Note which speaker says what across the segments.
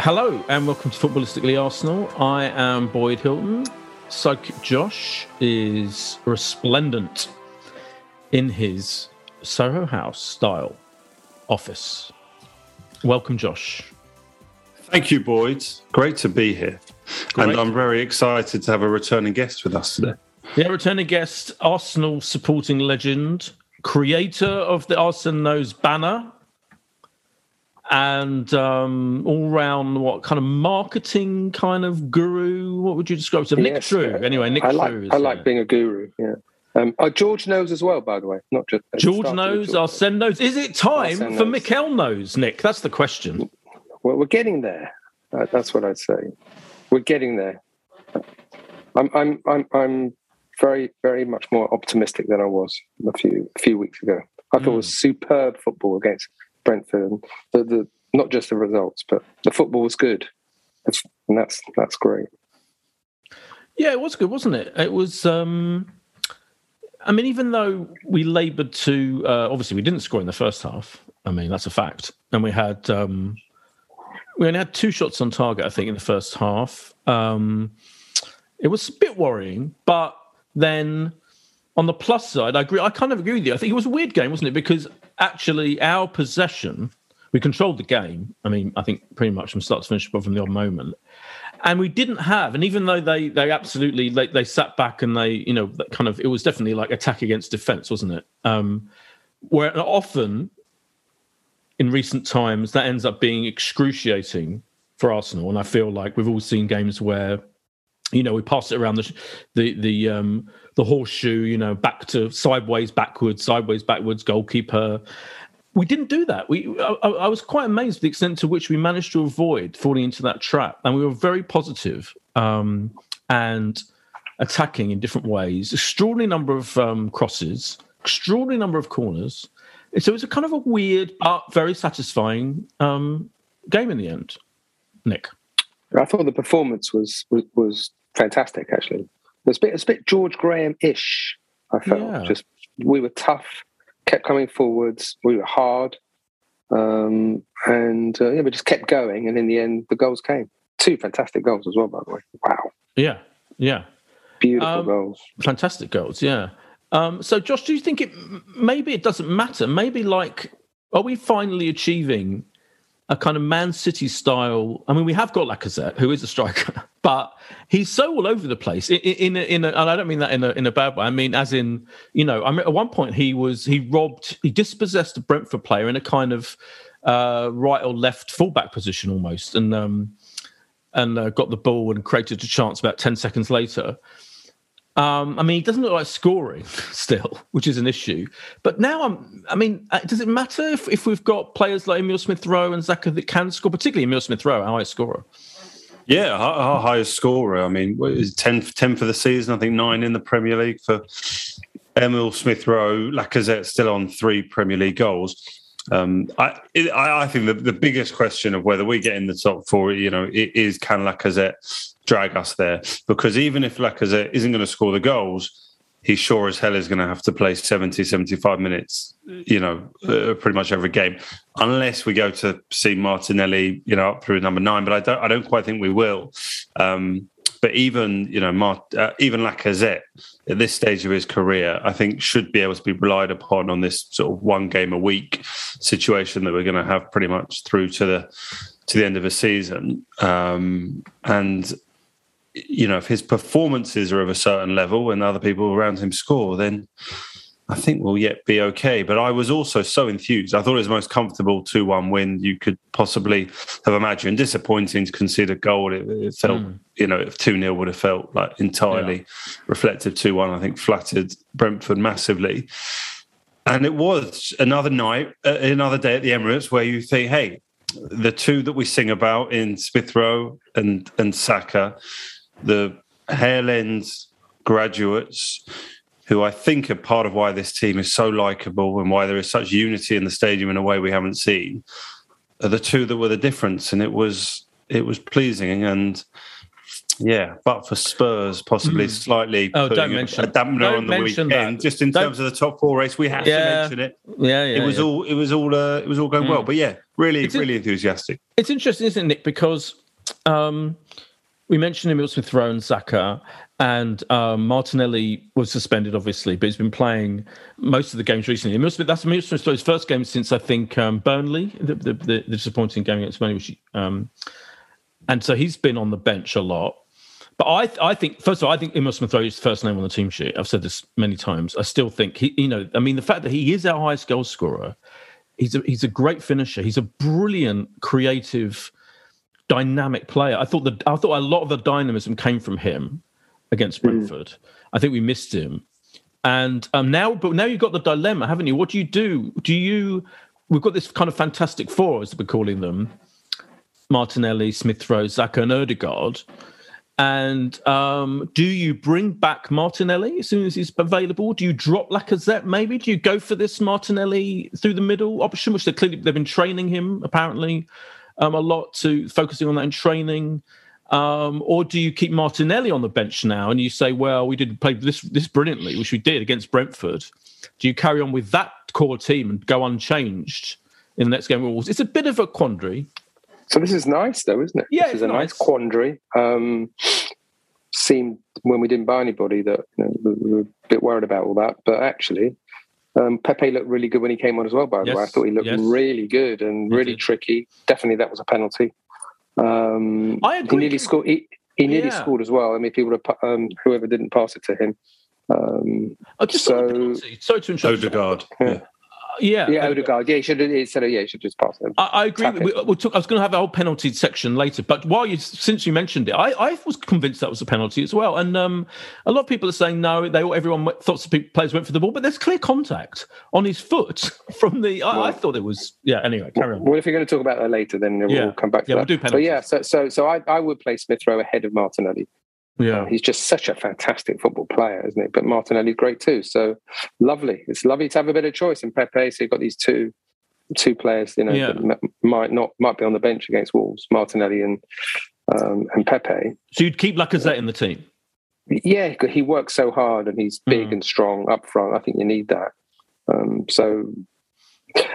Speaker 1: Hello and welcome to Footballistically Arsenal. I am Boyd Hilton. Psychic Josh is resplendent in his Soho House style office. Welcome, Josh.
Speaker 2: Thank you, Boyd. Great to be here.
Speaker 1: Great.
Speaker 2: And I'm very excited to have a returning guest with us today.
Speaker 1: Yeah, returning guest, Arsenal supporting legend, creator of the Arsene Knows banner, and um, all round what kind of marketing kind of guru? What would you describe? So Nick
Speaker 3: Yes,
Speaker 1: True.
Speaker 3: uh,
Speaker 1: Anyway, Nick
Speaker 3: I like
Speaker 1: True. Is,
Speaker 3: I like
Speaker 1: uh,
Speaker 3: being a guru. Yeah. Um, oh, George knows as well, by the way. Not just
Speaker 1: George
Speaker 3: started with
Speaker 1: knows,
Speaker 3: George.
Speaker 1: Arsene knows. Is it time for
Speaker 3: knows.
Speaker 1: Mikel knows, Nick? That's the question.
Speaker 3: Well, we're getting there. Uh, that's what I'd say. We're getting there. I'm I'm I'm I'm very very much more optimistic than I was a few a few weeks ago. I thought it was superb football against Brentford. And The, the not just the results, but the football was good, That's- and that's that's great.
Speaker 1: Yeah, it was good, wasn't it? It was. um I mean, even though we laboured to, uh, obviously we didn't score in the first half. I mean, that's a fact, and we had um we only had two shots on target, I think, in the first half. Um It was a bit worrying, but then on the plus side, I agree. I kind of agree with you. I think it was a weird game, wasn't it? Because actually, our possession, we controlled the game. I mean, I think pretty much from start to finish, but from the odd moment. And we didn't have, and even though they they absolutely they, they sat back and they you know kind of it was definitely like attack against defense, wasn't it? Um, where often in recent times that ends up being excruciating for Arsenal, and I feel like we've all seen games where you know we pass it around the the the um the horseshoe you know back to sideways backwards sideways backwards goalkeeper. We didn't do that. We I, I was quite amazed at the extent to which we managed to avoid falling into that trap. And we were very positive um and attacking in different ways. Extraordinary number of um crosses extraordinary number of corners. So it was a kind of a weird but very satisfying um game in the end nick
Speaker 3: I thought the performance was was, was fantastic. Actually, it was a bit, a bit George Graham ish. I felt
Speaker 1: Yeah.
Speaker 3: just we were tough, kept coming forwards, we were hard, um, and uh, yeah, we just kept going. And in the end, the goals came. Two fantastic goals as well, by the way. Wow,
Speaker 1: yeah yeah
Speaker 3: beautiful
Speaker 1: Um,
Speaker 3: goals.
Speaker 1: fantastic goals yeah um so josh do you think it maybe it doesn't matter maybe like are we finally achieving a kind of man city style i mean we have got lacazette who is a striker but he's so all over the place. In, in, in a, and i don't mean that in a, in a bad way. I mean as in you know i mean at one point he was he robbed he dispossessed a brentford player in a kind of uh right or left fullback position almost and um and uh, got the ball and created a chance about 10 seconds later um, I mean, he doesn't look like scoring still, which is an issue. But now, I'm, I mean, uh, does it matter if, if we've got players like Emil Smith Rowe and Saka that can score, particularly Emil Smith Rowe, our highest scorer?
Speaker 2: Yeah, our, highest scorer. I mean, is 10, 10 for the season. I think nine in the Premier League for Emil Smith Rowe. Lacazette still on three Premier League goals. Um, I, I, I think the, the biggest question of whether we get in the top four, you know, it is can Lacazette drag us there? Because even if Lacazette isn't going to score the goals, he sure as hell is going to have to play 70, 75 minutes, you know, uh, pretty much every game, unless we go to see Martinelli, you know, up through number nine. But I don't, I don't quite think we will. Um, but even, you know, Mart, uh, even Lacazette at this stage of his career, I think should be able to be relied upon on this sort of one game a week situation that we're going to have pretty much through to the to the end of the season. Um, and you know, if his performances are of a certain level and other people around him score, then I think we'll yet be okay. But I was also so enthused. I thought it was the most comfortable 2 1 win you could possibly have imagined. Disappointing to concede a goal. It, it felt, mm. you know, if 2 0 would have felt like entirely yeah. reflective 2 1, I think flattered Brentford massively. And it was another night, uh, another day at the Emirates where you think, hey, the two that we sing about in Smith Rowe and, and Saka, the Hale End graduates who I think are part of why this team is so likable and why there is such unity in the stadium in a way we haven't seen are the two that were the difference and it was it was pleasing and yeah, but for Spurs, possibly mm. slightly
Speaker 1: oh, don't mention,
Speaker 2: a, dampener on the weekend. That. Just in don't, terms of the top four race, we have yeah, to mention it.
Speaker 1: Yeah, yeah.
Speaker 2: It was
Speaker 1: yeah.
Speaker 2: all it was all uh, it was all going mm. well. But yeah, really, it's really enthusiastic.
Speaker 1: It's interesting, isn't it, Nick? Because um, we mentioned Emil Smith Rowe and Saka, and um, Martinelli was suspended, obviously, but he's been playing most of the games recently. Emil Smith, that's Emil Smith's first game since I think um, Burnley, the, the, the, disappointing game against Burnley, which, um, and so he's been on the bench a lot. But I, I think, first of all, I think Emil Smith Rowe is first name on the team sheet. I've said this many times. I still think he, you know, I mean, the fact that he is our highest goal scorer, he's a, he's a great finisher. He's a brilliant, creative dynamic player. I thought that I thought a lot of the dynamism came from him against hmm. Brentford. Mm. I think we missed him. And um, now, but now you've got the dilemma, haven't you? What do you do? Do you? We've got this kind of fantastic four, as we're calling them: Martinelli, Smith Rowe, Saka, and Odegaard. And um, do you bring back Martinelli as soon as he's available? Do you drop Lacazette? Maybe do you go for this Martinelli through the middle option, which they clearly they've been training him apparently um, a lot to focusing on that in training? Um, or do you keep Martinelli on the bench now and you say, well, we did play this this brilliantly, which we did against Brentford? Do you carry on with that core team and go unchanged in the next game of Wolves? It's a bit of a quandary.
Speaker 3: So this is nice, though, isn't it?
Speaker 1: Yeah,
Speaker 3: this is a
Speaker 1: nice,
Speaker 3: nice quandary. Um, seemed when we didn't buy anybody that you know, we were a bit worried about all that, but actually, um, Pepe looked really good when he came on as well. By the yes. way, I thought he looked yes. really good and really tricky. Definitely, that was a penalty. Um, I agree. He nearly scored. He, he nearly yeah. scored as well. I mean, people, um, whoever didn't pass it to him. Um,
Speaker 1: oh, just so, sorry to interrupt.
Speaker 2: Odegaard. Yeah
Speaker 1: yeah,
Speaker 3: yeah, Odegaard. Yeah, he should. He said, yeah, he should just pass him.
Speaker 1: I, I agree. We, we took, I was going to have a whole penalty section later, but while you since you mentioned it, I, I was convinced that was a penalty as well. And um, a lot of people are saying no. They everyone thought the players went for the ball, but there's clear contact on his foot from the. I, well, I thought it was. Yeah. Anyway, carry
Speaker 3: on. Well, if you're going to talk about that later, then we'll yeah. come back to
Speaker 1: yeah,
Speaker 3: that.
Speaker 1: We'll do penalties.
Speaker 3: But yeah, so so so I, I would play Smith Rowe ahead of Martinelli.
Speaker 1: Yeah,
Speaker 3: he's just such a fantastic football player, isn't he? But Martinelli's great too. So lovely. It's lovely to have a bit of choice in Pepe. So you've got these two two players, you know, yeah. that might not might be on the bench against Wolves, Martinelli and um, and Pepe.
Speaker 1: So you'd keep Lacazette in the team.
Speaker 3: Yeah, he works so hard and he's big mm. and strong up front. I think you need that. Um, so,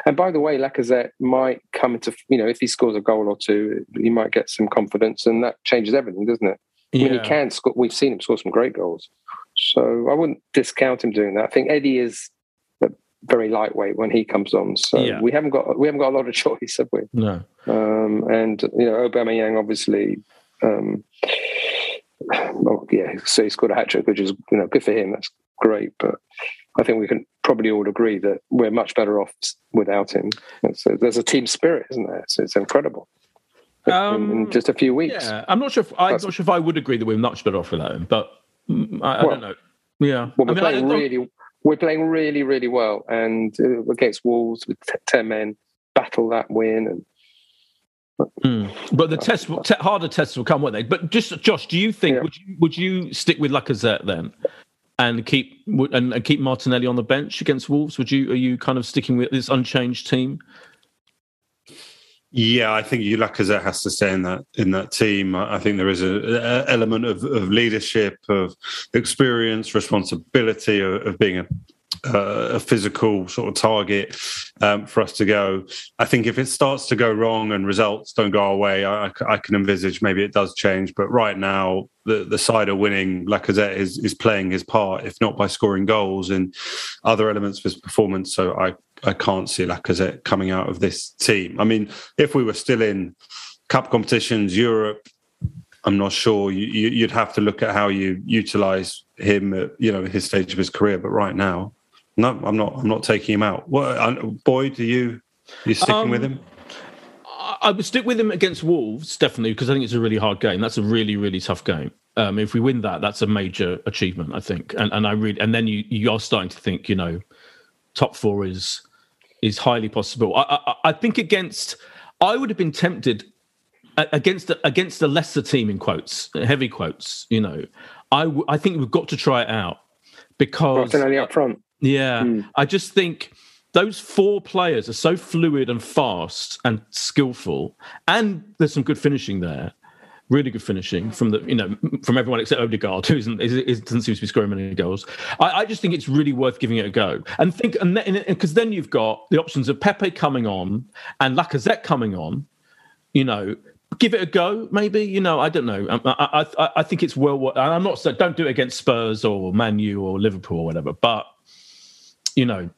Speaker 3: and by the way, Lacazette might come into you know if he scores a goal or two, he might get some confidence, and that changes everything, doesn't it? I mean, he can score. We've seen him score some great goals, so I wouldn't discount him doing that. I think Eddie is very lightweight when he comes on, so yeah. we haven't got we haven't got a lot of choice, have we?
Speaker 1: No.
Speaker 3: Um, and you know, Aubameyang obviously. Um, well, yeah, so he scored a hat trick, which is you know good for him. That's great, but I think we can probably all agree that we're much better off without him. So there's a team spirit, isn't there? So it's incredible um, in, just a few weeks.
Speaker 1: Yeah, I'm not sure. If, I'm That's, not sure if I would agree that we're much better off without him, but mm, I, I well, don't know. Yeah,
Speaker 3: well, we're
Speaker 1: I mean,
Speaker 3: playing really, we're playing really, really well, and uh, against Wolves with t- ten men, battle that win, and
Speaker 1: Mm. But the test, te- harder tests will come, won't they? But just Josh, do you think
Speaker 3: Yeah.
Speaker 1: would you would you stick with Lacazette then, and keep and, and keep Martinelli on the bench against Wolves? Would you are you kind of sticking with this unchanged team?
Speaker 2: Yeah, I think Lacazette has to stay in that in that team. I think there is a, a element of, of leadership, of experience, responsibility, of, of being a uh, a physical sort of target um, for us to go. I think if it starts to go wrong and results don't go our way, I, I can envisage maybe it does change. But right now, the the side are winning. Lacazette is is playing his part, if not by scoring goals and other elements of his performance. So I I can't see Lacazette coming out of this team. I mean, if we were still in cup competitions, Europe, I'm not sure. You, you, you'd have to look at how you utilize him at you know his stage of his career. But right now, no, I'm not. I'm not taking him out. What, I, Boyd? Are you you sticking
Speaker 1: Um,
Speaker 2: with him?
Speaker 1: I I would stick with him against Wolves definitely because I think it's a really hard game. That's a really really tough game. Um, if we win that, that's a major achievement, I think. And and I really and then you you are starting to think, you know, top four is is highly possible. I I, I think against I would have been tempted against a, against a lesser team in quotes, heavy quotes. You know, I w- I think we've got to try it out because
Speaker 3: Martinelli up front.
Speaker 1: yeah,
Speaker 3: Hmm.
Speaker 1: I just think those four players are so fluid and fast and skillful, and there's some good finishing there. Really good finishing from the you know from everyone except Odegaard, who isn't, is, doesn't seem to be scoring many goals. I, I just think it's really worth giving it a go, and think and because then you've got the options of Pepe coming on and Lacazette coming on. You know, give it a go. Maybe you know, I don't know. Um, I, I, I, I think it's well. I'm not don't do it against Spurs or Man U or Liverpool or whatever, but you know,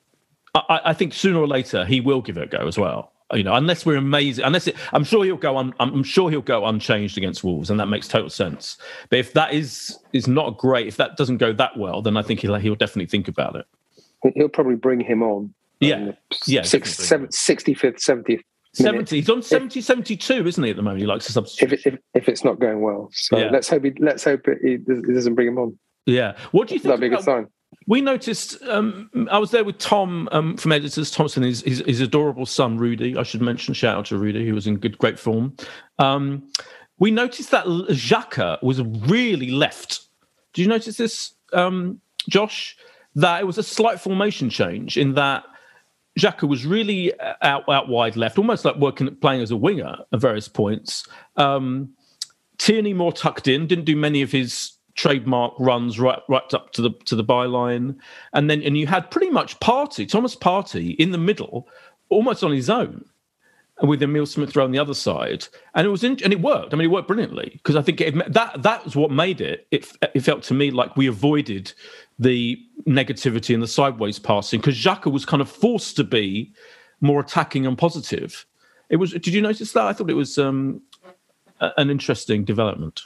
Speaker 1: I, I think sooner or later he will give it a go as well. You know, unless we're amazing, unless it, I'm sure he'll go. Un, I'm sure he'll go unchanged against Wolves, and that makes total sense. But if that is is not great, if that doesn't go that well, then I think he'll he'll definitely think about it.
Speaker 3: He'll probably bring him on.
Speaker 1: Yeah,
Speaker 3: Um,
Speaker 1: yeah,
Speaker 3: six,
Speaker 1: definitely.
Speaker 3: seven, 65th, 70th. minute,
Speaker 1: Seventy. He's on 70, 72, isn't he? At the moment, he likes to substitute.
Speaker 3: If, if, if it's not going well, so
Speaker 1: Yeah.
Speaker 3: let's hope he let's hope he he doesn't bring him on.
Speaker 1: Yeah. What do you think?
Speaker 3: That'd be a good sign.
Speaker 1: We noticed. Um, I was there with Tom um, from Editors Thompson, his, his his adorable son Rudy. I should mention. Shout out to Rudy, who was in good great form. Um, we noticed that Xhaka was really left. Did you notice this, um, Josh? That it was a slight formation change in that Xhaka was really out out wide left, almost like working playing as a winger at various points. Um, Tierney more tucked in, didn't do many of his trademark runs right right up to the to the byline, and then and you had pretty much Partey Thomas Partey in the middle, almost on his own, with Emil Smith Rowe on the other side, and it was in, and it worked. I mean, it worked brilliantly because I think it, that that was what made it. It it felt to me like we avoided the negativity and the sideways passing because Xhaka was kind of forced to be more attacking and positive. It was. Did you notice that? I thought it was um, an interesting development.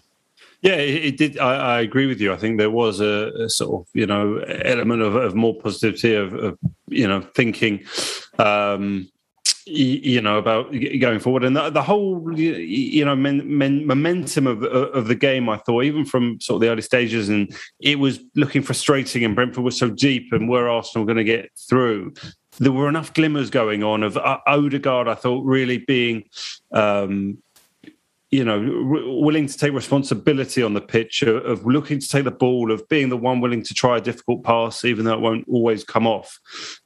Speaker 2: Yeah, it, did. I, I agree with you. I think there was a, a sort of you know element of, of more positivity of, of you know thinking, um, you know about going forward, and the, the whole you know men, men, momentum of of the game. I thought even from sort of the early stages, and it was looking frustrating, and Brentford was so deep, and were Arsenal going to get through? There were enough glimmers going on of uh, Odegaard. I thought really being. Um, you know, willing to take responsibility on the pitch, of, of looking to take the ball, of being the one willing to try a difficult pass, even though it won't always come off.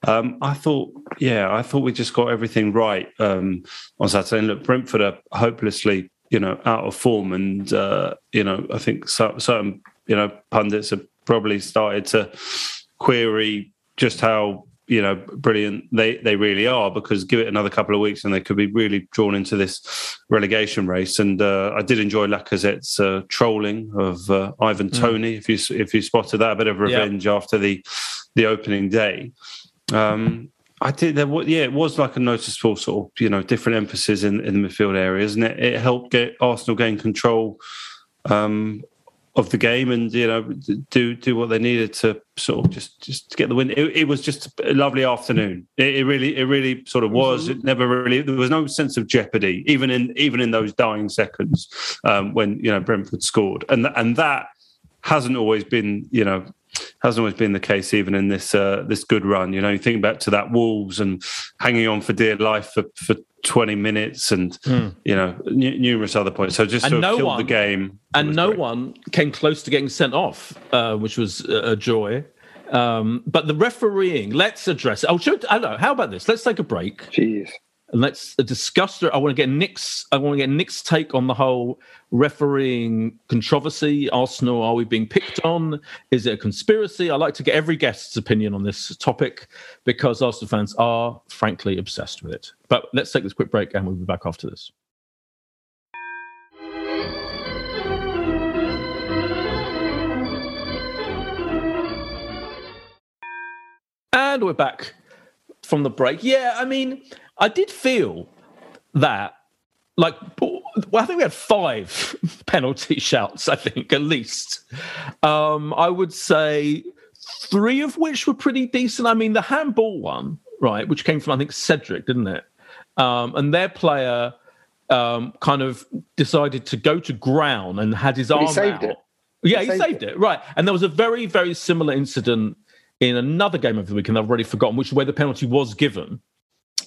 Speaker 2: Um, I thought, yeah, I thought we just got everything right um, on Saturday. And look, Brentford are hopelessly, you know, out of form, and uh, you know, I think so, certain, you know, pundits have probably started to query just how you know brilliant. They they really are because give it another couple of weeks and they could be really drawn into this relegation race. And uh, I did enjoy Lacazette's uh, trolling of uh, Ivan Toney if you if you spotted that a bit of revenge after the the opening day. Um I did there was yeah it was like a noticeable sort of you know different emphasis in, in the midfield areas and it, it helped get Arsenal gain control um of the game and you know do do what they needed to sort of just just to get the win. It, it was just a lovely afternoon. It, it really it really sort of was. It never really there was no sense of jeopardy even in even in those dying seconds um, when you know Brentford scored and and that hasn't always been you know hasn't always been the case, even in this uh, this good run. You know, you think back to that Wolves and hanging on for dear life for, for 20 minutes and mm. you know n- numerous other points. So just
Speaker 1: and
Speaker 2: sort of
Speaker 1: no
Speaker 2: killed
Speaker 1: one,
Speaker 2: the game,
Speaker 1: and no
Speaker 2: great.
Speaker 1: one came close to getting sent off, uh, which was a joy. Um, but the refereeing, let's address it. Oh, should, I don't know. How about this? Let's take a break.
Speaker 3: Jeez
Speaker 1: and let's uh, discuss. It. I want to get Nick's. I want to get Nick's take on the whole refereeing controversy. Arsenal, are we being picked on? Is it a conspiracy? I like to get every guest's opinion on this topic because Arsenal fans are frankly obsessed with it. But let's take this quick break, and we'll be back after this. And we're back from the break. Yeah, I mean, I did feel that, like, well, I think we had five penalty shouts, I think, at least. Um, I would say three of which were pretty decent. I mean, the handball one, right, which came from, I think, Cedric, didn't it? Um, and their player um, kind of decided to go to ground and had his
Speaker 3: but
Speaker 1: arm
Speaker 3: he saved
Speaker 1: out.
Speaker 3: it.
Speaker 1: Yeah,
Speaker 3: He
Speaker 1: he,
Speaker 3: saved
Speaker 1: saved it. Right. And there was a very, very similar incident in another game of the weekend I've already forgotten, which where the penalty was given.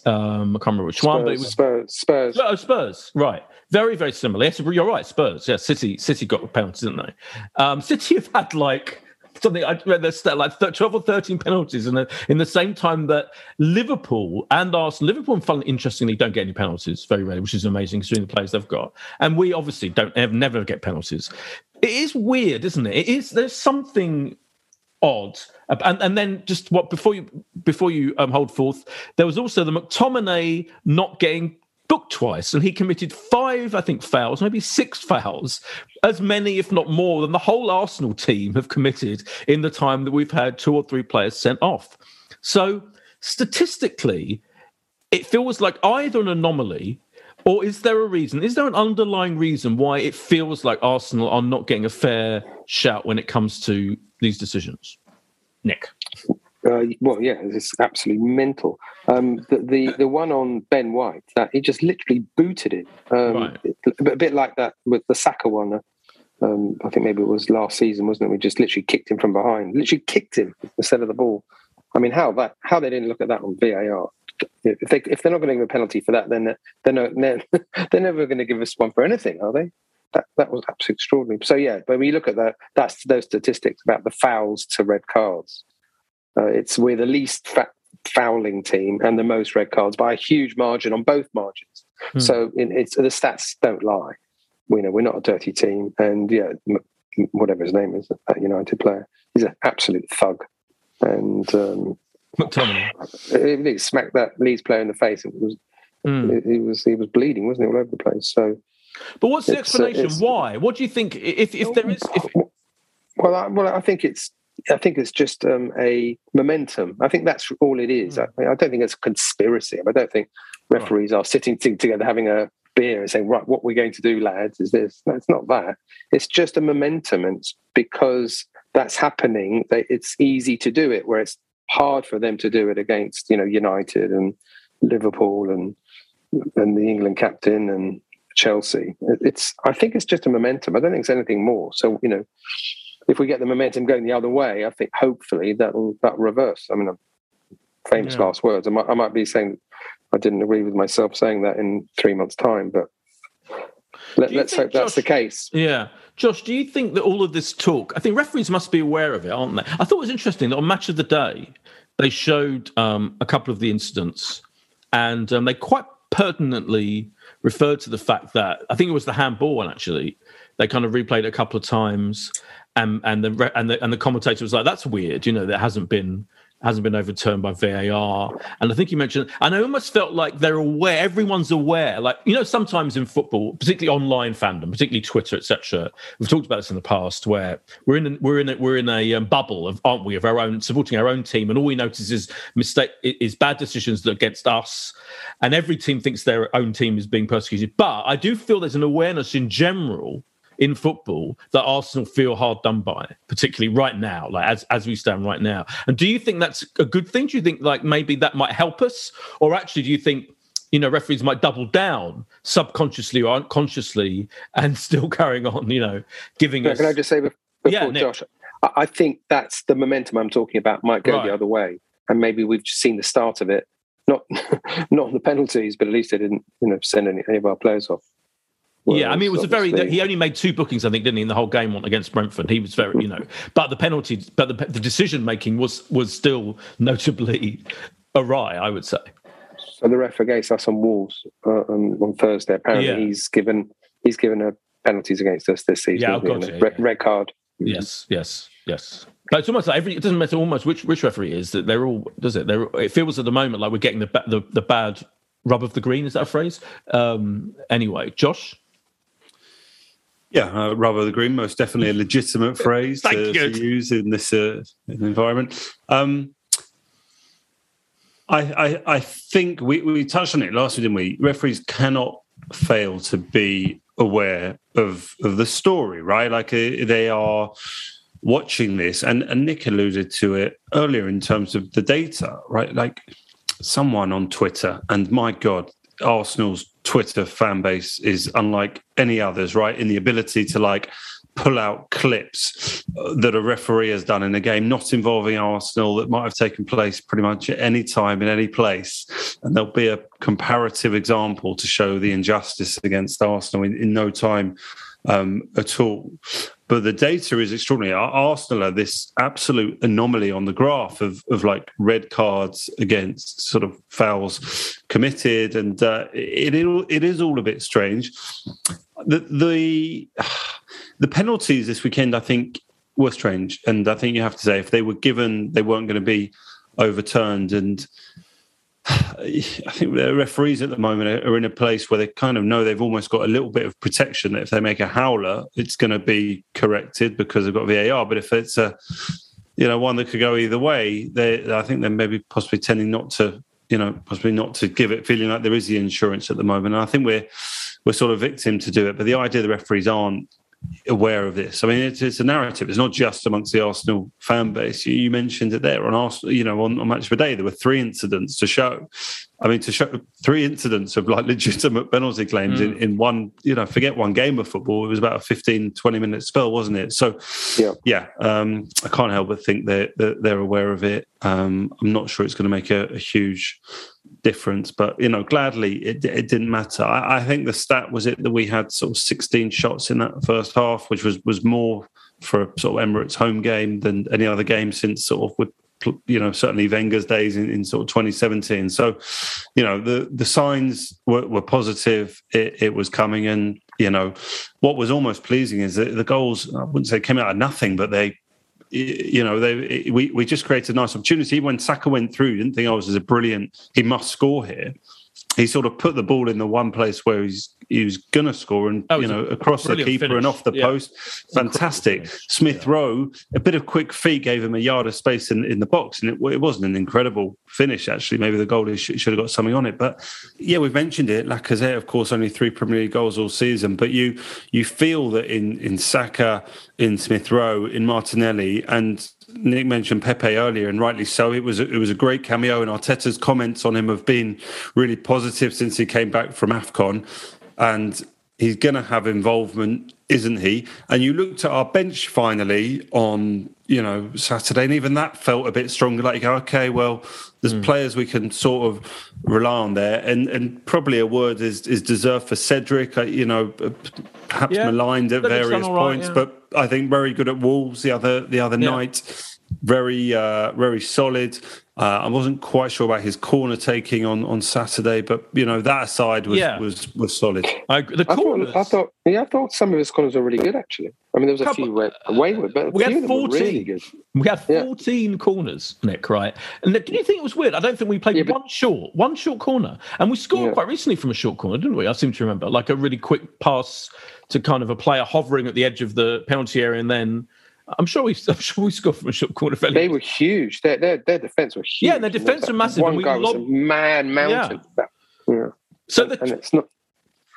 Speaker 1: Um, I can't remember which one, but it was
Speaker 3: Spurs. Spurs.
Speaker 1: Oh, Spurs, right? Very, very similar. Yes, you're right. Spurs. Yeah, City. City got penalties, didn't they? Um, City have had like something. I read stat like twelve or thirteen penalties in the in the same time that Liverpool and Arsenal. Liverpool, fun, interestingly, don't get any penalties very rarely, which is amazing considering the players they've got. And we obviously don't ever, never get penalties. It is weird, isn't it? It is. There's something odd. And, and then just what before you before you um, hold forth, there was also the McTominay not getting booked twice, and he committed five, I think, fouls, maybe six fouls, as many, if not more, than the whole Arsenal team have committed in the time that we've had two or three players sent off. So statistically, it feels like either an anomaly or is there a reason? Is there an underlying reason why it feels like Arsenal are not getting a fair shout when it comes to these decisions? Nick.
Speaker 3: Uh, well, yeah, it's absolutely mental. Um, the, the the one on Ben White that he just literally booted it, um,
Speaker 1: Right.
Speaker 3: a bit like that with the Saka one. Um, I think maybe it was last season, wasn't it? We just literally kicked him from behind, literally kicked him instead of the ball. I mean, how that how they didn't look at that on VAR? If they if they're not going to give a penalty for that, then they're they're, they're, they're never going to give us one for anything, are they? That that was absolutely extraordinary. So yeah, when we look at that, that's those statistics about the fouls to red cards. Uh, it's we're the least fa- fouling team and the most red cards by a huge margin on both margins.
Speaker 1: Hmm.
Speaker 3: So in, it's the stats don't lie. We know we're not a dirty team, and yeah, whatever his name is, that United player, he's an absolute thug, and um,
Speaker 1: McTominay.
Speaker 3: he smacked that Leeds player in the face. It was
Speaker 1: Hmm.
Speaker 3: he was he was bleeding, wasn't he, all over the place? So
Speaker 1: But what's the
Speaker 3: uh,
Speaker 1: explanation? Why? What do you think? If if there is, if,
Speaker 3: Well, I, well, I think it's I think it's just um, a momentum. I think that's all it is. I, I don't think it's a conspiracy. I don't think referees are sitting together having a beer and saying, "Right, what we're going to do, lads, is this." No, it's not that. It's just a momentum, and it's because that's happening, it's easy to do it. Where it's hard for them to do it against, you know, United and Liverpool and and the England captain and Chelsea. It's I think it's just a momentum. I don't think it's anything more. So you know, if we get the momentum going the other way, I think hopefully that'll that reverse. I mean, famous
Speaker 1: Yeah.
Speaker 3: last words. I might I might be saying I didn't agree with myself saying that in three months' time, but let,
Speaker 1: Do you
Speaker 3: let's
Speaker 1: think,
Speaker 3: hope that's the case.
Speaker 1: Yeah. Josh, do you think that all of this talk, I think referees must be aware of it, aren't they? I thought it was interesting that on Match of the Day, they showed um, a couple of the incidents and um, they quite pertinently referred to the fact that I think it was the handball one actually. They kind of replayed it a couple of times and, and, the, and, the, and the commentator was like, that's weird, you know, there hasn't been hasn't been overturned by VAR. And I think you mentioned, and I almost felt like they're aware, everyone's aware. Like, you know, sometimes in football, particularly online fandom, particularly Twitter, etc. We've talked about this in the past where we're in, a, we're in, a, we're in a um, bubble of, aren't we, of our own, supporting our own team. And all we notice is mistake, is bad decisions against us. And every team thinks their own team is being persecuted. But I do feel there's an awareness in general in football that Arsenal feel hard done by, particularly right now, like as as we stand right now. And do you think that's a good thing? Do you think like maybe that might help us, or actually do you think you know referees might double down subconsciously or unconsciously and still carrying on, you know, giving
Speaker 3: Yeah,
Speaker 1: us?
Speaker 3: Can I just say before
Speaker 1: Yeah.
Speaker 3: Josh? I, I think that's the momentum I'm talking about might go
Speaker 1: Right.
Speaker 3: the other way, and maybe we've just seen the start of it. Not not on the penalties, but at least they didn't you know send any, any of our players off.
Speaker 1: Yeah, I mean, it was a very. He only made two bookings, I think, didn't he, in the whole game against Brentford. He was very, you know, but the penalty, but the, the decision making was was still notably awry, I would say.
Speaker 3: So the ref against us on Wolves uh, on, on Thursday. Apparently,
Speaker 1: Yeah.
Speaker 3: he's given he's given a penalties against us this season.
Speaker 1: Yeah. I've got you,
Speaker 3: red,
Speaker 1: yeah.
Speaker 3: red card.
Speaker 1: Yes, yes, yes. But it's almost like every. It doesn't matter almost which which referee it is that they're all. Does it? They're. It feels at the moment like we're getting the the, the bad rub of the green. Is that a phrase? Um, anyway, Josh.
Speaker 2: Yeah, uh, rubber the green, most definitely a legitimate phrase to, to use in this uh, environment. Um, I, I, I think we, we touched on it last week, didn't we? Referees cannot fail to be aware of of the story, right? Like uh, they are watching this, and, and Nick alluded to it earlier in terms of the data, right? Like someone on Twitter, and my God, Arsenal's Twitter fan base is unlike any others, right? In the ability to like pull out clips uh, that a referee has done in a game not involving Arsenal that might have taken place pretty much at any time in any place. And there'll be a comparative example to show the injustice against Arsenal in, in no time um, at all. But the data is extraordinary. Arsenal are this absolute anomaly on the graph of, of like red cards against sort of fouls committed, and uh, it, it it is all a bit strange. The the the penalties this weekend, I think, were strange, and I think you have to say if they were given, they weren't going to be overturned. And I think the referees at the moment are- in a place where they kind of know they've almost got a little bit of protection that if they make a howler, it's going to be corrected because they've got VAR. But if it's a you know one that could go either way, they I think they're maybe possibly tending not to you know possibly not to give it, feeling like there is the insurance at the moment. And I think we're we're sort of victim to do it. But the idea the referees aren't aware of this. I mean, it's, it's a narrative. It's not just amongst the Arsenal fan base. You, you mentioned it there on Arsenal. You know, on, on Match of the Day, there were three incidents to show. I mean, to show three incidents of like legitimate penalty claims in, in one. You know, forget one game of football. It was about a 15, 20 minute spell, wasn't it? So,
Speaker 3: Yeah.
Speaker 2: yeah, um, I can't help but think that they're, they're aware of it. Um, I'm not sure it's going to make a, a huge difference, but you know, gladly it, it didn't matter. I, I think the stat was it that we had sort of 16 shots in that first half, which was was more for a sort of Emirates home game than any other game since sort of with you know certainly Wenger's days in, in sort of 2017. So you know the the signs were, were positive. It, it was coming, and you know what was almost pleasing is that the goals I wouldn't say came out of nothing, but they you know, they we, we just created a nice opportunity. When Saka went through, didn't think I was as a brilliant. He must score here. He sort of put the ball in the one place where he's he was gonna score, and you know, across the keeper
Speaker 1: finish.
Speaker 2: and off the
Speaker 1: Yeah.
Speaker 2: post. Fantastic. Smith Rowe, a bit of quick feet gave him a yard of space in, in the box, and it, it wasn't an incredible finish. Actually, maybe the goalie should, should have got something on it. But yeah, we've mentioned it. Lacazette, of course, only three Premier League goals all season, but you you feel that in in Saka, in Smith Rowe, in Martinelli, and Nick mentioned Pepe earlier, and rightly so. It was a, it was a great cameo, and Arteta's comments on him have been really positive since he came back from Afcon, and he's going to have involvement, isn't he? And you looked at our bench finally on you know Saturday, and even that felt a bit stronger. Like you go, okay, well, there's players we can sort of rely on there, and and probably a word is is deserved for Cedric. uh, You know, perhaps
Speaker 1: Yeah,
Speaker 2: maligned at various
Speaker 1: right,
Speaker 2: points,
Speaker 1: yeah.
Speaker 2: but I think very good at Wolves the other the other
Speaker 1: Yeah.
Speaker 2: night. Very uh, very solid. Uh, I wasn't quite sure about his corner taking on, on Saturday, but you know that aside was
Speaker 1: Yeah.
Speaker 2: was was solid.
Speaker 1: I, the
Speaker 3: I
Speaker 1: corners.
Speaker 3: thought, I thought, yeah, I thought some of his corners were really good actually. I mean, there was a
Speaker 1: Couple-
Speaker 3: few where wayward, but a
Speaker 1: we
Speaker 3: few
Speaker 1: had
Speaker 3: of them were
Speaker 1: 14.
Speaker 3: really good.
Speaker 1: We had
Speaker 3: Yeah.
Speaker 1: 14 corners, Nick, right? And do you think it was weird? I don't think we played
Speaker 3: Yeah, but-
Speaker 1: one short, one short corner. And we scored
Speaker 3: Yeah.
Speaker 1: quite recently from a short corner, didn't we? I seem to remember. Like a really quick pass to kind of a player hovering at the edge of the penalty area. And then I'm sure we I'm sure we scored from a short corner fairly.
Speaker 3: They were huge. Their their, their defense was huge.
Speaker 1: Yeah, their defence
Speaker 3: That
Speaker 1: were massive,
Speaker 3: One
Speaker 1: and we
Speaker 3: guy was a man mountain. That- yeah.
Speaker 1: so
Speaker 3: and
Speaker 1: the,
Speaker 3: it's not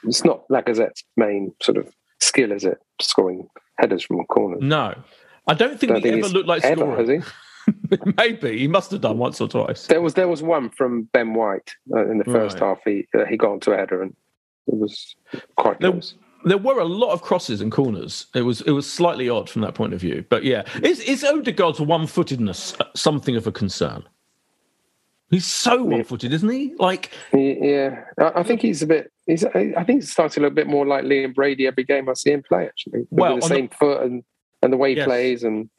Speaker 3: it's not Lacazette's main sort of skill, is it? Scoring headers from corners.
Speaker 1: no. I don't think
Speaker 3: Don't
Speaker 1: we
Speaker 3: think
Speaker 1: ever looked like
Speaker 3: ever,
Speaker 1: scoring.
Speaker 3: he?
Speaker 1: Maybe. He must have done once or twice.
Speaker 3: There was there was one from Ben White uh, in the first
Speaker 1: Right.
Speaker 3: half. He uh, he got onto a header and it was quite
Speaker 1: There,
Speaker 3: close.
Speaker 1: There were a lot of crosses and corners. It was it was slightly odd from that point of view. But yeah, is is Odegaard's one footedness something of a concern? He's so one footed, isn't he? Like
Speaker 3: yeah, I think he's a bit. He's I think he's starting to look a bit more like Liam Brady every game I see him play. Actually, well, with the same the, foot and and the way he yes. plays, and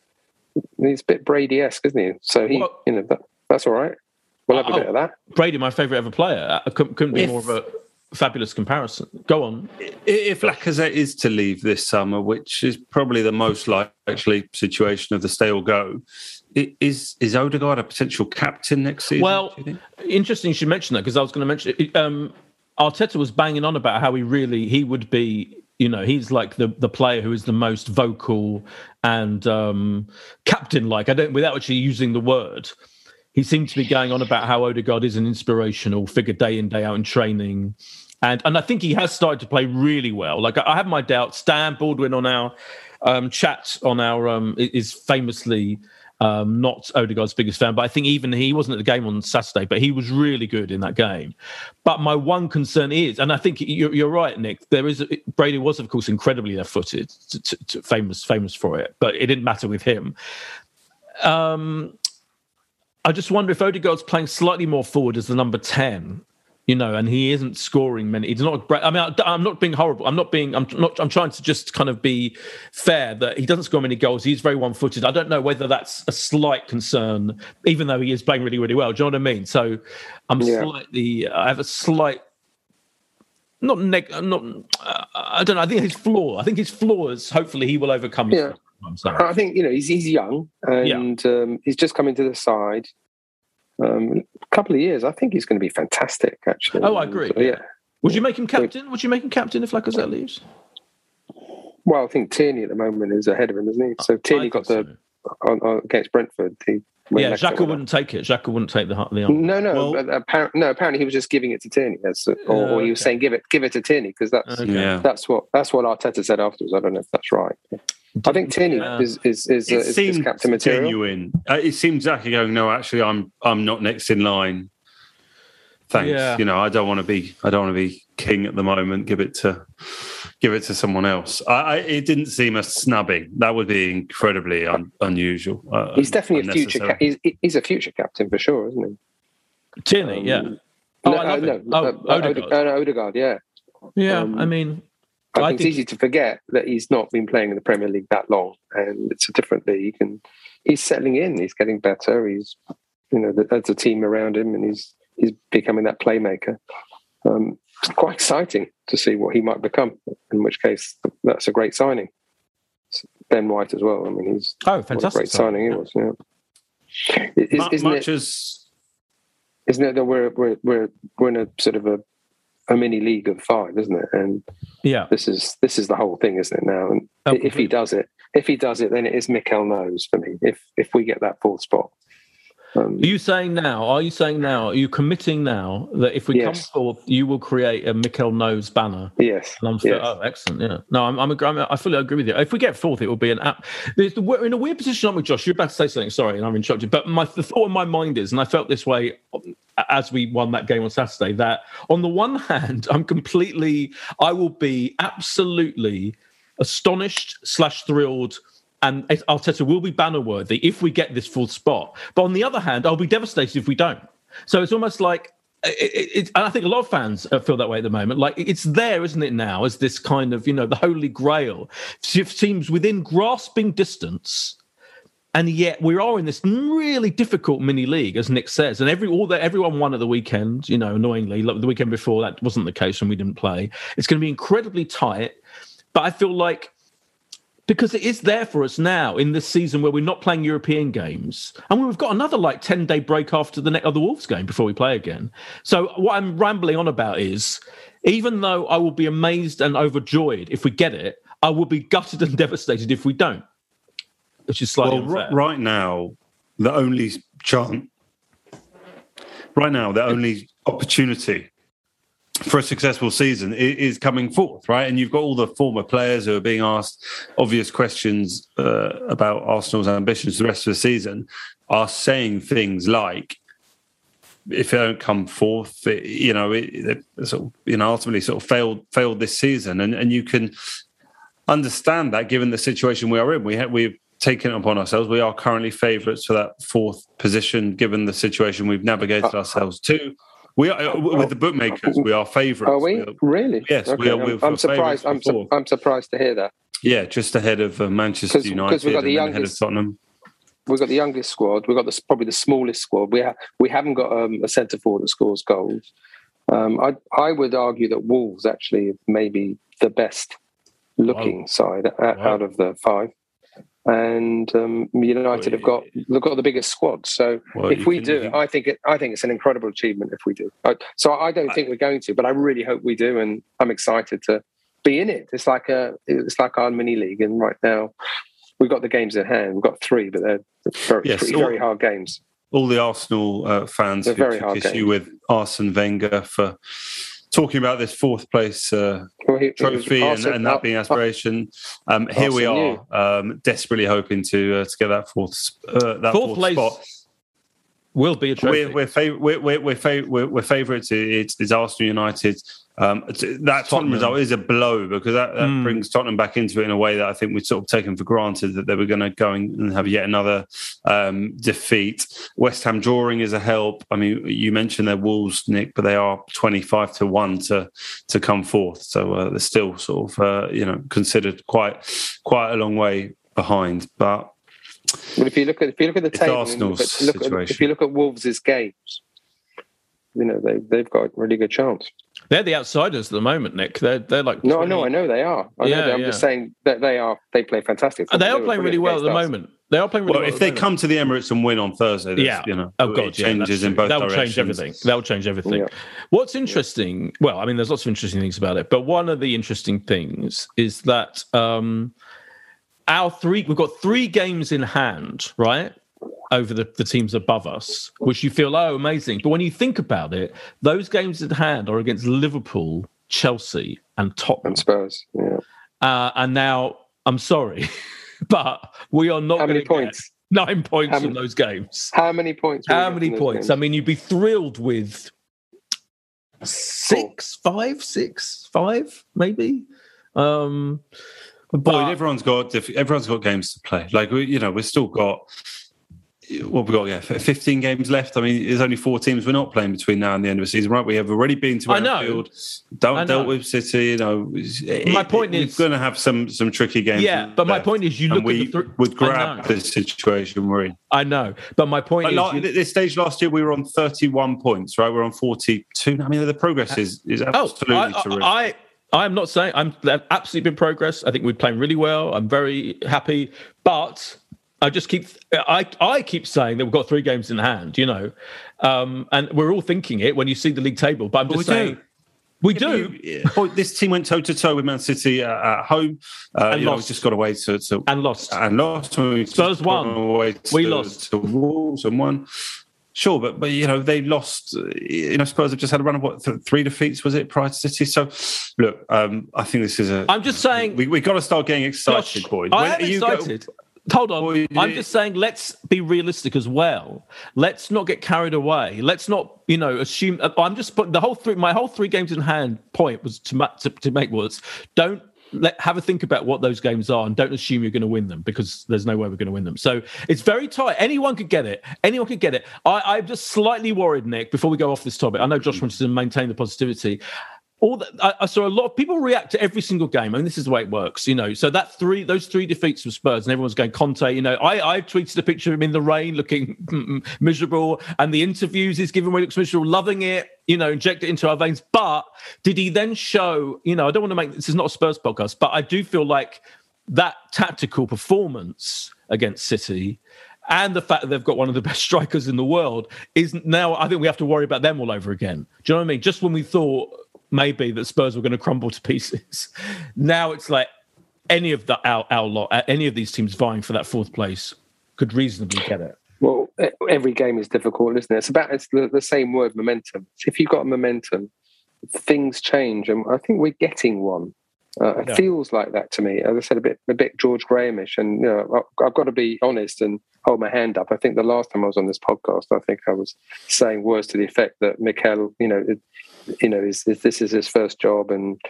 Speaker 3: he's a bit Brady esque, isn't he? So he, well, you know, that, that's all right. We'll have a bit of that.
Speaker 1: Brady, my favourite ever player, uh, couldn't, couldn't be if, more of a fabulous comparison. Go on.
Speaker 2: If Lacazette is to leave this summer, which is probably the most likely situation of the stay or go, is is Odegaard a potential captain next season?
Speaker 1: Well, interesting you should mention that because I was going to mention it. Um, Arteta was banging on about how he really he would be. You know, he's like the the player who is the most vocal and um, captain like. I don't without actually using the word. He seemed to be going on about how Odegaard is an inspirational figure day in day out in training and and I think he has started to play really well. Like I have my doubts. Dan Baldwin on our um, chat on our um, is famously um, not Odegaard's biggest fan, but I think even he wasn't at the game on Saturday, but he was really good in that game. But my one concern is, and I think you're, you're right, Nick. There is Brady was of course incredibly left-footed, famous famous for it, but it didn't matter with him. Um, I just wonder if Odegaard's playing slightly more forward as the number ten you know, and he isn't scoring many. He's not. I mean, I'm not being horrible. I'm not being. I'm not. I'm trying to just kind of be fair that he doesn't score many goals. He's very one-footed. I don't know whether that's a slight concern, even though he is playing really, really well. Do you know what I mean? So, I'm yeah. slightly. I have a slight. Not neg. Not. Uh, I don't know. I think his flaw. I think his flaws. Hopefully, he will overcome.
Speaker 3: Yeah. I think you know he's he's young and yeah. um, he's just coming to the side um, a couple of years, I think he's going to be fantastic. Actually.
Speaker 1: Oh, I agree. So, yeah. Would you make him captain? Would you make him captain if Lacazette leaves?
Speaker 3: Well, I think Tierney at the moment is ahead of him, isn't he? So Tierney got the so. on, on, against Brentford. He
Speaker 1: yeah, Xhaka wouldn't take it. Xhaka wouldn't take the the. arm.
Speaker 3: No, no, well, apparently, no. Apparently, he was just giving it to Tierney, or, or okay. he was saying give it, give it to Tierney because that's okay. yeah. that's what that's what Arteta said afterwards. I don't know if that's right. I think Tierney yeah. is is is, it uh, is, is captain material.
Speaker 2: Genuine. Uh, it seems Xhaka going. No, actually, I'm I'm not next in line. Thanks. Yeah. You know, I don't want to be I don't want to be king at the moment. Give it to give it to someone else. I, I, it didn't seem a snubbing. That would be incredibly un, unusual.
Speaker 3: Uh, he's definitely a future. Ca- he's, he's, a future captain for sure, isn't
Speaker 1: he? Tierney, um, yeah.
Speaker 3: Oh, no, I love uh, no, oh, uh, Odegaard. Uh, Odegaard, yeah.
Speaker 1: Yeah, um, I mean,
Speaker 3: I, I think, think, it's easy to forget that he's not been playing in the Premier League that long, and it's a different league, and he's settling in. He's getting better. He's, you know, there's a team around him, and he's he's becoming that playmaker. Um, it's quite exciting to see what he might become. In which case, that's a great signing. Ben White as well. I mean, he's
Speaker 1: oh, fantastic
Speaker 3: great signing he was. Yeah. Is,
Speaker 2: isn't much it, as
Speaker 3: isn't it that we're we're we're we're in a sort of a a mini league of five, isn't it? And
Speaker 1: yeah,
Speaker 3: this is this is the whole thing, isn't it? Now, and oh, if he does it, if he does it, then it is Mikel knows for me. If if we get that fourth spot,
Speaker 1: um, are you saying now? Are you saying now? Are you committing now that if we yes. come forth, you will create a Mikel knows banner?
Speaker 3: Yes.
Speaker 1: And I'm still, yes. Oh, excellent. Yeah. No, I'm, I'm, I'm, i fully agree with you. If we get forth, it will be an app. We're in a weird position, aren't we, Josh? You're about to say something. Sorry, and I'm interrupted. But my the thought in my mind is, and I felt this way as we won that game on Saturday, that on the one hand, I'm completely, I will be absolutely astonished slash thrilled and Arteta will be banner worthy if we get this full spot. But on the other hand, I'll be devastated if we don't. So it's almost like it, it, and I think a lot of fans uh, feel that way at the moment. Like it's there, isn't it? Now as this kind of you know the holy grail seems within grasping distance, and yet we are in this really difficult mini league, as Nick says. And every all that everyone won at the weekend. You know, annoyingly, the weekend before that wasn't the case, and we didn't play. It's going to be incredibly tight. But I feel like because it is there for us now in this season where we're not playing European games, and we've got another like ten day break after the of the Wolves game before we play again. So what I'm rambling on about is, even though I will be amazed and overjoyed if we get it, I will be gutted and devastated if we don't, which is slightly well, unfair.
Speaker 2: right now the only chance, right now the only opportunity for a successful season is coming forth, right? And you've got all the former players who are being asked obvious questions uh, about Arsenal's ambitions the rest of the season, are saying things like, if they don't come forth, it, you know, it, it, sort of, you know, ultimately sort of failed failed this season, and and you can understand that given the situation we are in. We have we've taken it upon ourselves. We are currently favourites for that fourth position, given the situation we've navigated ourselves to. We are with the bookmakers. We are favourites.
Speaker 3: Are we really?
Speaker 2: Yes,
Speaker 3: Okay,
Speaker 2: we are.
Speaker 3: I'm, I'm surprised. I'm, su- I'm surprised to hear that.
Speaker 2: Yeah, just ahead of uh, Manchester
Speaker 3: 'Cause- 'cause
Speaker 2: United
Speaker 3: we've got the
Speaker 2: then ahead of
Speaker 3: youngest-
Speaker 2: Tottenham.
Speaker 3: We've got the youngest squad. We've got the, probably the smallest squad. We ha- we haven't got um, a centre forward that scores goals. Um, I I would argue that Wolves actually maybe the best looking side out, out of the five, and um, United have got they've got the biggest squad. So
Speaker 2: Well,
Speaker 3: if we
Speaker 2: can-
Speaker 3: do I think it, I think it's an incredible achievement if we do. I, so I don't think we're going to, but I really hope we do, and I'm excited to be in it. It's like a it's like our mini league, and right now we've got the games at hand. We've got three, but they're very,
Speaker 2: Yes,
Speaker 3: three
Speaker 2: all-
Speaker 3: very hard games.
Speaker 2: all the Arsenal uh, fans
Speaker 3: They're
Speaker 2: who
Speaker 3: very
Speaker 2: took
Speaker 3: hard
Speaker 2: issue
Speaker 3: games.
Speaker 2: with Arsene Wenger for talking about this fourth place uh,
Speaker 3: Well, he-
Speaker 2: trophy and, and that being aspiration. Um, here we are, um, desperately hoping to uh, to get that fourth uh, that
Speaker 1: Fourth
Speaker 2: fourth,
Speaker 1: place
Speaker 2: spot.
Speaker 1: will be a trophy.
Speaker 2: We're we're, fav- we're, we're, we're, fav- we're, we're favourites. It's, it's Arsenal United. Um, that Tottenham
Speaker 1: Tottenham.
Speaker 2: result is a blow because that, that
Speaker 1: Mm.
Speaker 2: brings Tottenham back into it in a way that I think we'd sort of taken for granted that they were going to go and have yet another um, defeat. West Ham drawing is a help. I mean, you mentioned their Wolves, Nick, but they are twenty-five to one to to come forth. So uh, they're still sort of uh, you know considered quite quite a long way behind. But
Speaker 3: But if you look at if you look at the
Speaker 2: It's
Speaker 3: table, look
Speaker 2: Arsenal's
Speaker 3: at, look at,
Speaker 2: situation.
Speaker 3: if you look at Wolves' games, you know they they've got a really good chance.
Speaker 1: They're the outsiders at the moment, Nick. They're they're like
Speaker 3: No,
Speaker 1: 20
Speaker 3: no, I know they are. I
Speaker 1: yeah,
Speaker 3: know I'm
Speaker 1: yeah.
Speaker 3: just saying that they are. They play fantastic.
Speaker 1: And they are playing really well at the
Speaker 3: us.
Speaker 1: moment. They are playing really
Speaker 2: well,
Speaker 1: well.
Speaker 2: if
Speaker 1: at
Speaker 2: they
Speaker 1: moment.
Speaker 2: come to the Emirates and win on Thursday, that's,
Speaker 1: yeah,
Speaker 2: you know,
Speaker 1: oh god,
Speaker 2: it
Speaker 1: yeah,
Speaker 2: changes
Speaker 1: that's
Speaker 2: in
Speaker 1: true.
Speaker 2: both
Speaker 1: That'll
Speaker 2: directions.
Speaker 1: change everything. That'll change everything.
Speaker 3: Yeah.
Speaker 1: What's interesting? Well, I mean, there's lots of interesting things about it, but one of the interesting things is that um, our three we've got three games in hand, right? Over the, the teams above us, which you feel, oh, amazing. But when you think about it, those games at hand are against Liverpool, Chelsea, and Tottenham.
Speaker 3: And Spurs. Yeah.
Speaker 1: Uh, and now, I'm sorry, but we are not
Speaker 3: How
Speaker 1: going
Speaker 3: many
Speaker 1: to
Speaker 3: points?
Speaker 1: nine points
Speaker 3: How
Speaker 1: from
Speaker 3: many-
Speaker 1: those games.
Speaker 3: How many points?
Speaker 1: How many points?
Speaker 3: games?
Speaker 1: I mean, you'd be thrilled with six, five, six, five, maybe. Um, but
Speaker 2: Boyd, everyone's got diff- everyone's got games to play. Like we, you know, we've still got what we got. Yeah, fifteen games left. I mean, there's only four teams we're not playing between now and the end of the season, right? We have already been to. Anfield, dealt, dealt with City. You know,
Speaker 1: My point is-
Speaker 2: we're going to have some some tricky games.
Speaker 1: yeah, but my point is, you look
Speaker 2: we
Speaker 1: at the thr-
Speaker 2: would grab the situation we're in.
Speaker 1: I know, but my point
Speaker 2: But
Speaker 1: is,
Speaker 2: like,
Speaker 1: you-
Speaker 2: at this stage last year, we were on 31 points, right? We're on 42. I mean, the progress is is
Speaker 1: Oh,
Speaker 2: absolutely
Speaker 1: I,
Speaker 2: terrific.
Speaker 1: I, I am not saying I'm absolutely been progress. I think we're playing really well. I'm very happy, but I just keep I I keep saying that we've got three games in hand. You know, um, and we're all thinking it when you see the league table. But I'm
Speaker 2: But
Speaker 1: just
Speaker 2: we
Speaker 1: saying
Speaker 2: do.
Speaker 1: we do.
Speaker 2: Yeah, Boy, this team went toe to toe with Man City at, at home. Uh,
Speaker 1: And
Speaker 2: you know,
Speaker 1: lost.
Speaker 2: we just got away to, to
Speaker 1: and lost.
Speaker 2: and lost. We
Speaker 1: Spurs
Speaker 2: just got
Speaker 1: won.
Speaker 2: Away to,
Speaker 1: We lost.
Speaker 2: to Wolves and won. Sure, but but you know they lost. uh, You know, Spurs have just had a run of what th- three defeats was it prior to City? So, look, um, I think this is a.
Speaker 1: I'm just saying.
Speaker 2: we we got to start getting excited,
Speaker 1: Josh,
Speaker 2: boys.
Speaker 1: I
Speaker 2: When
Speaker 1: am
Speaker 2: are you go-
Speaker 1: excited. Hold on.
Speaker 2: Boy,
Speaker 1: I'm just saying, let's be realistic as well. Let's not get carried away. Let's not, you know, assume. uh, I'm just putting the whole three. My whole three games in hand point was to to, to make was don't let have a think about what those games are and don't assume you're going to win them because there's no way we're going to win them. So it's very tight. Anyone could get it. Anyone could get it. I, I'm just slightly worried, Nick. Before we go off this topic, I know Josh wants to maintain the positivity all that I, I saw a lot of people react to every single game, and this is the way it works, you know. So that three, those three defeats from Spurs, and everyone's going Conte. You know, I I tweeted a picture of him in the rain, looking miserable, and the interviews he's giving he looks miserable, loving it. You know, inject it into our veins. But did he then show? You know, I don't want to make this is not a Spurs podcast, but I do feel like that tactical performance against City and the fact that they've got one of the best strikers in the world is now I think we have to worry about them all over again. Do you know what I mean? Just when we thought maybe that Spurs were going to crumble to pieces, now it's like any of the our, our lot, uh, any of these teams vying for that fourth place could reasonably get it.
Speaker 3: Well, every game is difficult, isn't it? It's about it's the, the same word, momentum. If you've got momentum, things change, and I think we're getting one. Uh, it
Speaker 1: Yeah.
Speaker 3: feels like that to me. As I said, a bit a bit George Grahamish, and you know, I- I've got to be honest and hold my hand up. I think the last time I was on this podcast, I think I was saying words to the effect that Mikel, you know, you know, is, is, this is his first job and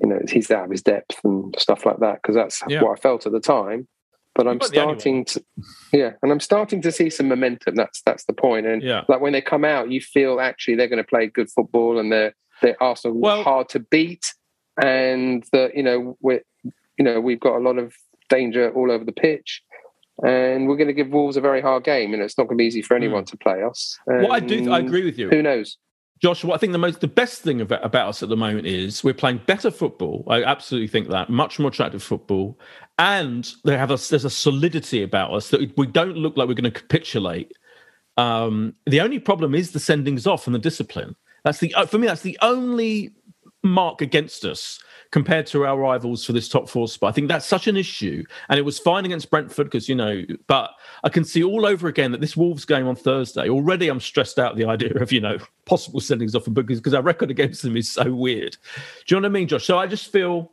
Speaker 3: you know he's out of his depth and stuff like that because that's yeah. what I felt at the time. But I'm starting to, yeah, and I'm starting to see some momentum. That's that's the point. And yeah. like when they come out, you feel actually they're going to play good football and they're they're Arsenal well, hard to beat, and that you know we're you know we've got a lot of danger all over the pitch and we're going to give Wolves a very hard game. And it's not going to be easy for anyone mm. to play us.
Speaker 1: Well, I do. I agree with you.
Speaker 3: Who knows?
Speaker 1: Josh, what I think the most, the best thing about, us at the moment is we're playing better football. I absolutely think that much more attractive football, and they have a, there's a solidity about us that we don't look like we're going to capitulate. Um, the only problem is the sendings off and the discipline. That's the uh, for me. That's the only mark against us compared to our rivals for this top four spot. I think that's such an issue. And it was fine against Brentford because, you know, but I can see all over again that this Wolves game on Thursday, already I'm stressed out the idea of, you know, possible sendings off because, because our record against them is so weird. Do you know what I mean, Josh? So I just feel,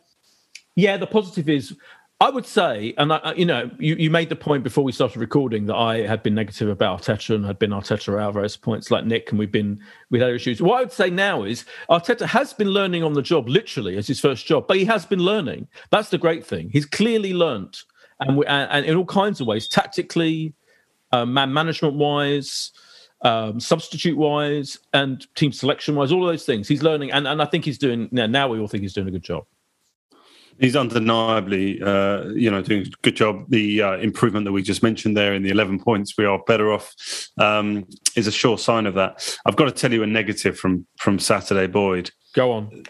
Speaker 1: yeah, the positive is I would say, and I, you know, you, you made the point before we started recording that I had been negative about Arteta and had been Arteta out various points, like Nick, and we've been with other issues. What I would say now is Arteta has been learning on the job, literally as his first job, but he has been learning. That's the great thing. He's clearly learnt, and we, and, and in all kinds of ways, tactically, uh, man management wise. Um, substitute wise and team selection wise, all of those things. He's learning, and, and I think he's doing now. Now we all think he's doing a good job.
Speaker 2: He's undeniably, uh, you know, doing a good job. The uh, improvement that we just mentioned there in the 11 points, we are better off, um, is a sure sign of that. I've got to tell you a negative from from Saturday, Boyd.
Speaker 1: Go on.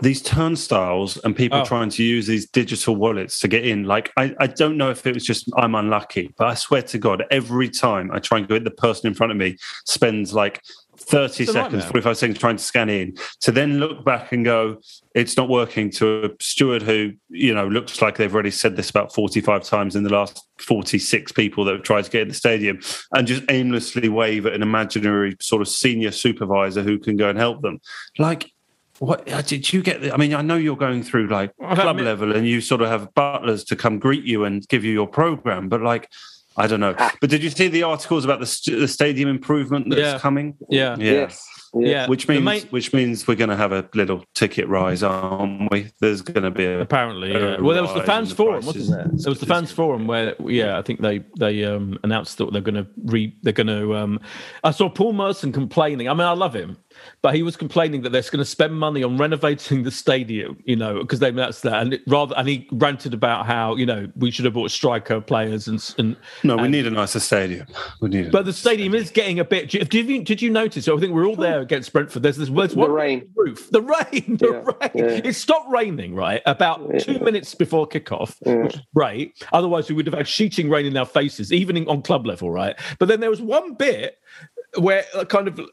Speaker 2: These turnstiles and people oh. trying to use these digital wallets to get in. Like, I, I don't know if it was just I'm unlucky, but I swear to God, every time I try and get the person in front of me spends like 30 seconds, 45 seconds trying to scan in, to then look back and go, it's not working to a steward who, you know, looks like they've already said this about 45 times in the last 46 people that have tried to get in the stadium and just aimlessly wave at an imaginary sort of senior supervisor who can go and help them. Like, what uh, did you get? I mean, I know you're going through like club level and you sort of have butlers to come greet you and give you your program, but like, I don't know. Ah. But did you see the articles about the, st- the stadium improvement that's
Speaker 1: yeah.
Speaker 2: coming?
Speaker 1: Yeah.
Speaker 2: yeah. Yes. Yeah. Which means main... which means we're going to have a little ticket rise, aren't we? There's going to be a
Speaker 1: apparently. Yeah. Well, there was the fans the forum, wasn't there? There was the fans forum where, yeah, I think they they um, announced that they're going to re they're going to. Um, I saw Paul Merson complaining. I mean, I love him but he was complaining that they're going to spend money on renovating the stadium, you know, because they that's that, and it, rather, and he ranted about how you know we should have bought striker players and and
Speaker 2: no,
Speaker 1: we
Speaker 2: and, need a nicer stadium. We need,
Speaker 1: but the stadium, stadium, is getting a bit. Did you did you notice? So I think we're all there against Brentford. There's this there's
Speaker 3: the rain
Speaker 1: roof, the rain, the yeah, rain. Yeah. It stopped raining right about yeah. two minutes before kickoff, which is great. Otherwise, we would have had sheeting rain in our faces, even in, on club level, right? But then there was one bit where uh, kind of uh,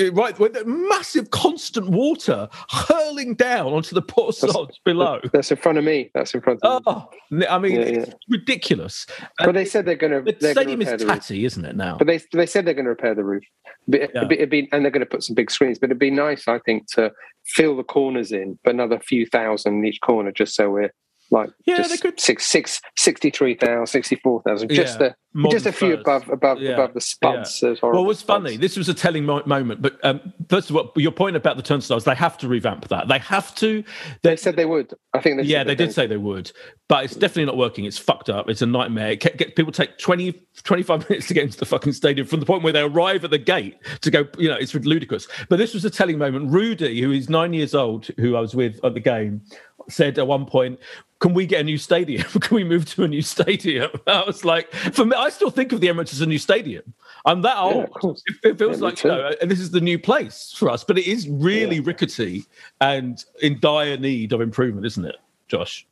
Speaker 1: uh, right where the massive constant water hurling down onto the poor sods below.
Speaker 3: That's in front of me. That's in front of
Speaker 1: oh, me. I mean, yeah, it's ridiculous.
Speaker 3: But they said they're going
Speaker 1: to. The stadium is tatty, isn't it now?
Speaker 3: But they they said they're going to repair the roof. But yeah. it'd be, and they're going to put some big screens. But it'd be nice, I think, to fill the corners in, but another few thousand in each corner, just so we're like yeah, they could six six sixty three thousand, sixty four thousand, just yeah, a just a few first. above above yeah. above the spuds.
Speaker 1: Yeah. Well, it was funny. This was a telling mo- moment. But um, first of all, your point about the turnstiles, they have to revamp that. They have to.
Speaker 3: They, they said they would. I think. They
Speaker 1: yeah, they did say they would, but it's definitely not working. It's fucked up. It's a nightmare. It get, people take 20, 25 minutes to get into the fucking stadium from the point where they arrive at the gate to go. You know, it's ludicrous. But this was a telling moment. Rudy, who is nine years old, who I was with at the game, said at one point, "Can we get a new stadium? Can we move to a new stadium?" I was like, "For me, I still think of the Emirates as a new stadium. I'm that old. Yeah, it, it, feels yeah, like you know, and this is the new place for us. But it is really yeah. rickety and in dire need of improvement, isn't it, Josh?"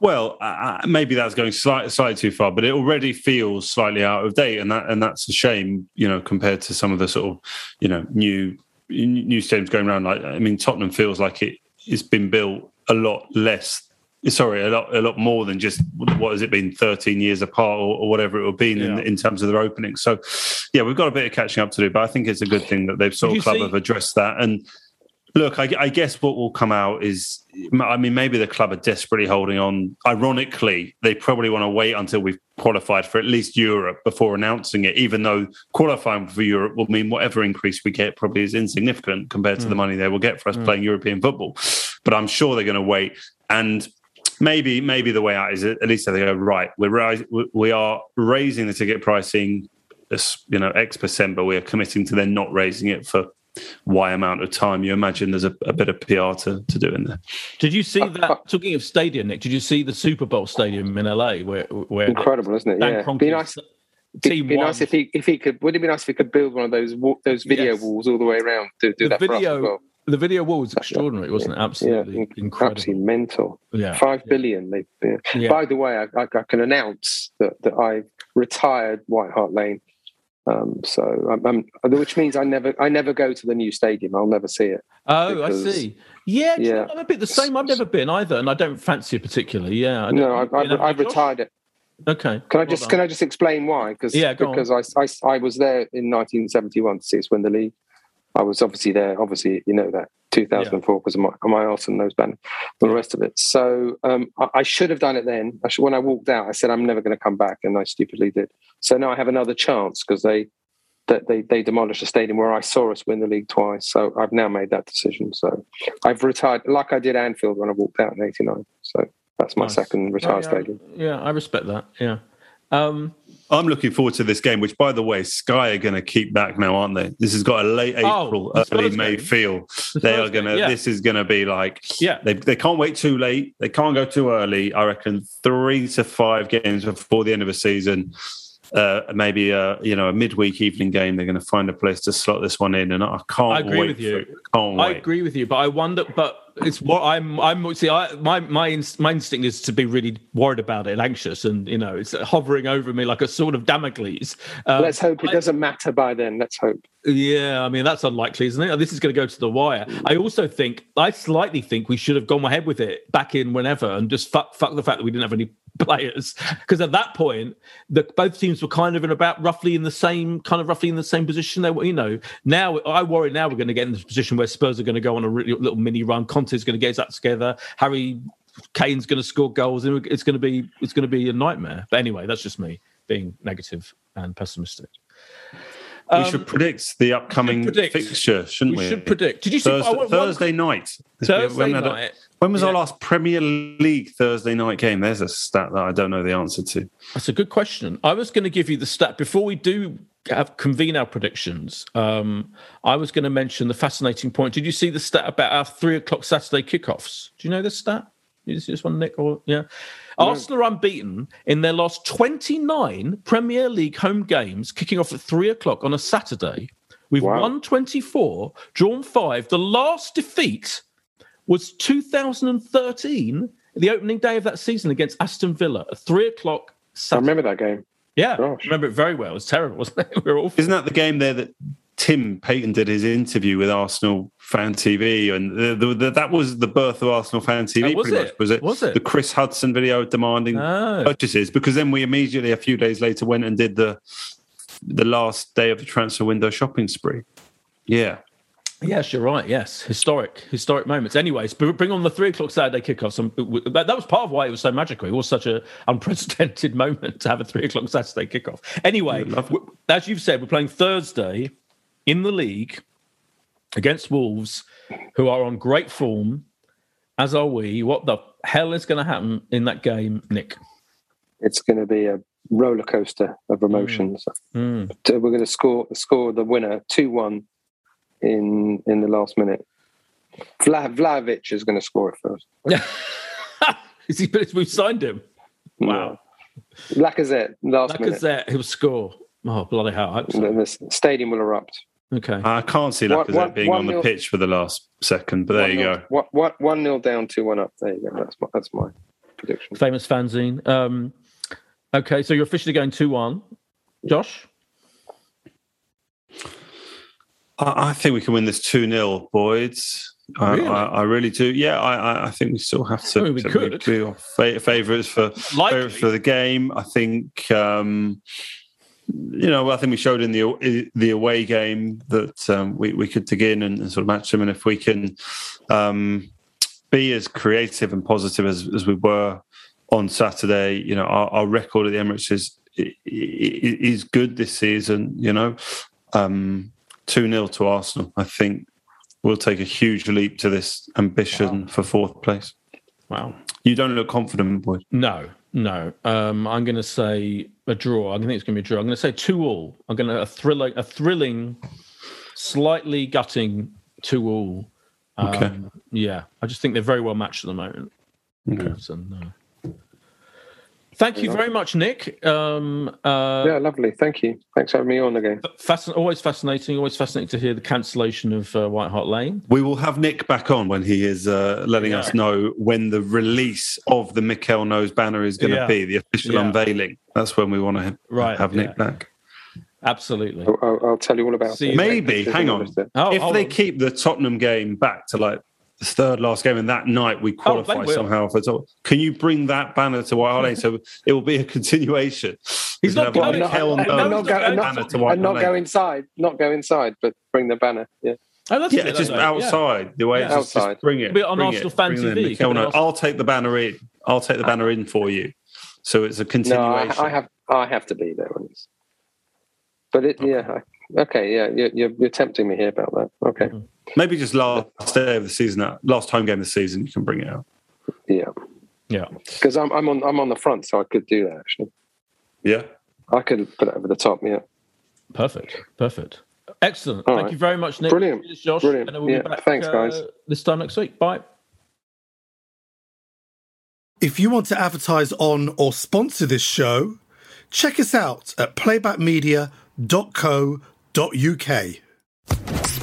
Speaker 2: Well, uh, maybe that's going slightly, slightly too far, but it already feels slightly out of date, and that and that's a shame, you know, compared to some of the sort of, you know, new new stadiums going around. Like, I mean, Tottenham feels like it it's been built a lot less sorry a lot a lot more than just what has it been 13 years apart or, or whatever it will be yeah. in, in terms of their opening so yeah we've got a bit of catching up to do but i think it's a good thing that they've sort of club see- have addressed that and look I, I, guess what will come out is i mean maybe the club are desperately holding on ironically they probably want to wait until we've qualified for at least Europe before announcing it, even though qualifying for Europe will mean whatever increase we get probably is insignificant compared to
Speaker 1: Mm.
Speaker 2: the money they will get for us playing European football. But I'm sure they're going to wait. And maybe maybe the way out is at least they go, right, we're ri- we are raising the ticket pricing, you know, X percent, but we are committing to then not raising it for Y amount of time. You imagine there's a, a bit of PR to, to do in there.
Speaker 1: Did you see uh, that? Uh, talking of stadium, Nick, did you see the Super Bowl stadium in LA where where
Speaker 3: Incredible, isn't it?
Speaker 1: Stan
Speaker 3: Yeah.
Speaker 1: Kroenke's
Speaker 3: Be nice. Be,
Speaker 1: team
Speaker 3: be
Speaker 1: won.
Speaker 3: nice if he if he could. Would it be nice if he could build one of those those video
Speaker 1: Yes.
Speaker 3: walls all the way around to do
Speaker 1: the
Speaker 3: that for us as
Speaker 1: video
Speaker 3: well?
Speaker 1: The video wall was extraordinary, wasn't it? Absolutely
Speaker 3: yeah,
Speaker 1: incredible.
Speaker 3: Absolutely mental.
Speaker 1: Yeah.
Speaker 3: Five billion. They, yeah.
Speaker 1: Yeah.
Speaker 3: By the way, I, I, I can announce that, that I've retired White Hart Lane. Um, so, I'm, I'm, which means I never, I never go to the new stadium. I'll never see it.
Speaker 1: Oh, I see. Yeah,
Speaker 3: Yeah.
Speaker 1: I'm a bit the same. I've never been either, and I don't fancy it particularly. Yeah, I
Speaker 3: No,
Speaker 1: don't-
Speaker 3: I've, I've, I've retired it.
Speaker 1: Okay.
Speaker 3: Can I just
Speaker 1: done.
Speaker 3: can I just explain why? Because
Speaker 1: Yeah, go on.
Speaker 3: because I, I I was there in 1971 to see us win the league. I was obviously there. Obviously, you know that 2004 because of my, my Arsene Knows band, and the rest of it. So um, I, I should have done it then. I should, when I walked out, I said I'm never going to come back, and I stupidly did. So now I have another chance because they that they they demolished a stadium where I saw us win the league twice. So I've now made that decision. So I've retired, like I did Anfield when I walked out in '89. So that's my
Speaker 1: Nice.
Speaker 3: second
Speaker 1: Oh,
Speaker 3: retired
Speaker 1: yeah,
Speaker 3: stadium.
Speaker 1: Yeah, I respect that. Yeah. Um,
Speaker 2: I'm looking forward to this game, which, by the way, Sky are going to keep back now, aren't they? This has got a late
Speaker 1: Oh,
Speaker 2: April,
Speaker 1: the
Speaker 2: early May
Speaker 1: game.
Speaker 2: feel.
Speaker 1: The
Speaker 2: They are going to.
Speaker 1: yeah.
Speaker 2: This is going to be like.
Speaker 1: Yeah.
Speaker 2: They they can't wait too late. They can't go too early. I reckon three to five games before the end of a season. Uh, maybe a you know a midweek evening game. They're going to find a place to slot this one in, and I can't.
Speaker 1: I agree
Speaker 2: wait
Speaker 1: with you. I agree with you, but I wonder. But it's what I'm. I'm see. I my my my instinct is to be really worried about it, and anxious, and you know, it's hovering over me like a sort of Damocles. Um,
Speaker 3: Let's hope it
Speaker 1: I-
Speaker 3: doesn't matter by then. Let's hope.
Speaker 1: Yeah, I mean that's unlikely, isn't it? This is going to go to the wire. I also think, I slightly think we should have gone ahead with it back in whenever and just fuck, fuck the fact that we didn't have any players because at that point, the both teams were kind of in about roughly in the same kind of roughly in the same position. They were, you know, now I worry now we're going to get in this position where Spurs are going to go on a really, little mini run. Conte's going to get his act together. Harry Kane's going to score goals, and it's going to be it's going to be a nightmare. But anyway, that's just me being negative and pessimistic.
Speaker 2: we
Speaker 1: Um,
Speaker 2: should predict the upcoming
Speaker 1: predict.
Speaker 2: fixture, shouldn't
Speaker 1: we
Speaker 2: we?
Speaker 1: should predict. Did you see
Speaker 2: Thursday, night?
Speaker 1: Thursday night.
Speaker 2: When was our last Premier League Thursday night game? There's a stat that I don't know the answer to.
Speaker 1: That's a good question. I was going to give you the stat before we do have convene our predictions. Um, I was going to mention the fascinating point. Did you see the stat about our three o'clock Saturday kickoffs? Do you know this stat? You see this one, Nick? Or yeah, Arsenal are unbeaten in their last twenty-nine Premier League home games, kicking off at three o'clock on a Saturday. We've
Speaker 3: Wow.
Speaker 1: won twenty-four, drawn five. The last defeat was 2013, the opening day of that season against Aston Villa at three o'clock
Speaker 3: I remember that game.
Speaker 1: Yeah,
Speaker 3: Gosh.
Speaker 1: remember it very well. It was terrible, wasn't it? We were awful.
Speaker 2: Isn't that the game there that Tim Payton did his interview with Arsenal Fan TV, and the, the, the, that was the birth of Arsenal Fan TV.
Speaker 1: Oh, was
Speaker 2: pretty
Speaker 1: it?
Speaker 2: much, was it?
Speaker 1: Was it?
Speaker 2: the Chris Hudson video demanding
Speaker 1: Oh.
Speaker 2: purchases? Because then we immediately, a few days later, went and did the the last day of the transfer window shopping spree. Yeah,
Speaker 1: Yes, you're right. Yes, historic, historic moments. Anyways, bring on the three o'clock Saturday kickoff. W- That, that was part of why it was so magical. It was such an unprecedented moment to have a three o'clock Saturday kickoff. Anyway, as you've said, we're playing Thursday in the league against Wolves, who are on great form. As are we. What the hell is going to happen in that game, Nick?
Speaker 3: It's going to be a roller coaster of emotions.
Speaker 1: Mm.
Speaker 3: So We're going to score score the winner two one in in the last minute. Vla, Vlahovic is going to score it first.
Speaker 1: is he? We've signed him. Wow.
Speaker 3: Lacazette last minute.
Speaker 1: Lacazette, he'll score. Oh bloody hell! I hope so.
Speaker 3: And then the stadium will erupt.
Speaker 1: Okay.
Speaker 2: I can't see
Speaker 3: One-
Speaker 2: Lacazette
Speaker 3: one-
Speaker 2: being
Speaker 3: one
Speaker 2: on the pitch for the last second, but there you go.
Speaker 3: What what one nil down, two one up. There you go. That's my that's my prediction.
Speaker 1: famous fanzine. Um, okay, so you're officially going 2 1. Josh?
Speaker 2: I, I think we can win this 2 0, boys. I,
Speaker 1: Really?
Speaker 2: I, I really do. Yeah, I, I- think we still have to.
Speaker 1: I mean, we
Speaker 2: to
Speaker 1: could.
Speaker 2: be our fa- favourites for favourites for the game. I think. Um, you know, I think we showed in the the away game that um, we we could dig in and, and sort of match them, and if we can um, be as creative and positive as, as we were on Saturday. You know, our, our record at the Emirates is is good this season. You know, um, two 0 to Arsenal. I think we'll take a huge leap to this ambition wow. for fourth place.
Speaker 1: Wow,
Speaker 2: you don't look confident, boy.
Speaker 1: No, no. Um, I'm going to say a draw. I think it's going to be a draw. I'm going to say two all. I'm going to a thrilling, a thrilling, slightly gutting two all. Um, okay. Yeah, I just think they're very well matched at the moment. Okay. And, uh, Thank you very much, Nick. Um,
Speaker 3: uh, yeah, lovely. Thank you. Thanks for having me on again.
Speaker 1: Fascin- always fascinating. Always fascinating to hear the cancellation of uh, White Hart Lane.
Speaker 2: We will have Nick back on when he is uh, letting yeah. us know when the release of the Mikel Knows banner is going to yeah. be, the official yeah. unveiling. That's when we want to have, right, have Nick back.
Speaker 1: Absolutely.
Speaker 3: I'll, I'll, tell you all about
Speaker 2: it. Maybe, hang on. Oh, if they on. keep the Tottenham game back to like the third last game, and that night we oh, qualify oh, somehow for top. Can you bring that banner to White Hart so it will be a continuation?
Speaker 3: He's not going. Not, I'm, not, go, I'm not, and not go inside. Not go inside, but bring the banner. Yeah.
Speaker 2: Oh, that's yeah, just outside. Yeah. The way yeah. Just, outside. Just bring it.
Speaker 1: Be on Arsenal fan TV.
Speaker 2: no, I'll take the banner in. I'll take the banner in for you. So it's a continuation.
Speaker 3: No, I, I have. I have to be there when it's. But it, okay. yeah, okay, yeah, you're, you're tempting me here about that. Okay. Mm-hmm.
Speaker 2: Maybe just last day of the season, uh, last home game of the season, you can bring it out.
Speaker 3: Yeah,
Speaker 1: yeah.
Speaker 3: Because I'm I'm on I'm on the front, so I could do that actually.
Speaker 2: Yeah,
Speaker 3: I could put it over the top. Yeah.
Speaker 1: Perfect. Perfect. Excellent. All Thank right. you very much, Nick.
Speaker 3: Brilliant.
Speaker 1: Cheers, Josh.
Speaker 3: Brilliant. We'll yeah. Back, Thanks, guys. Uh,
Speaker 1: this time next week. Bye.
Speaker 4: If you want to advertise on or sponsor this show, check us out at playbackmedia.co.uk.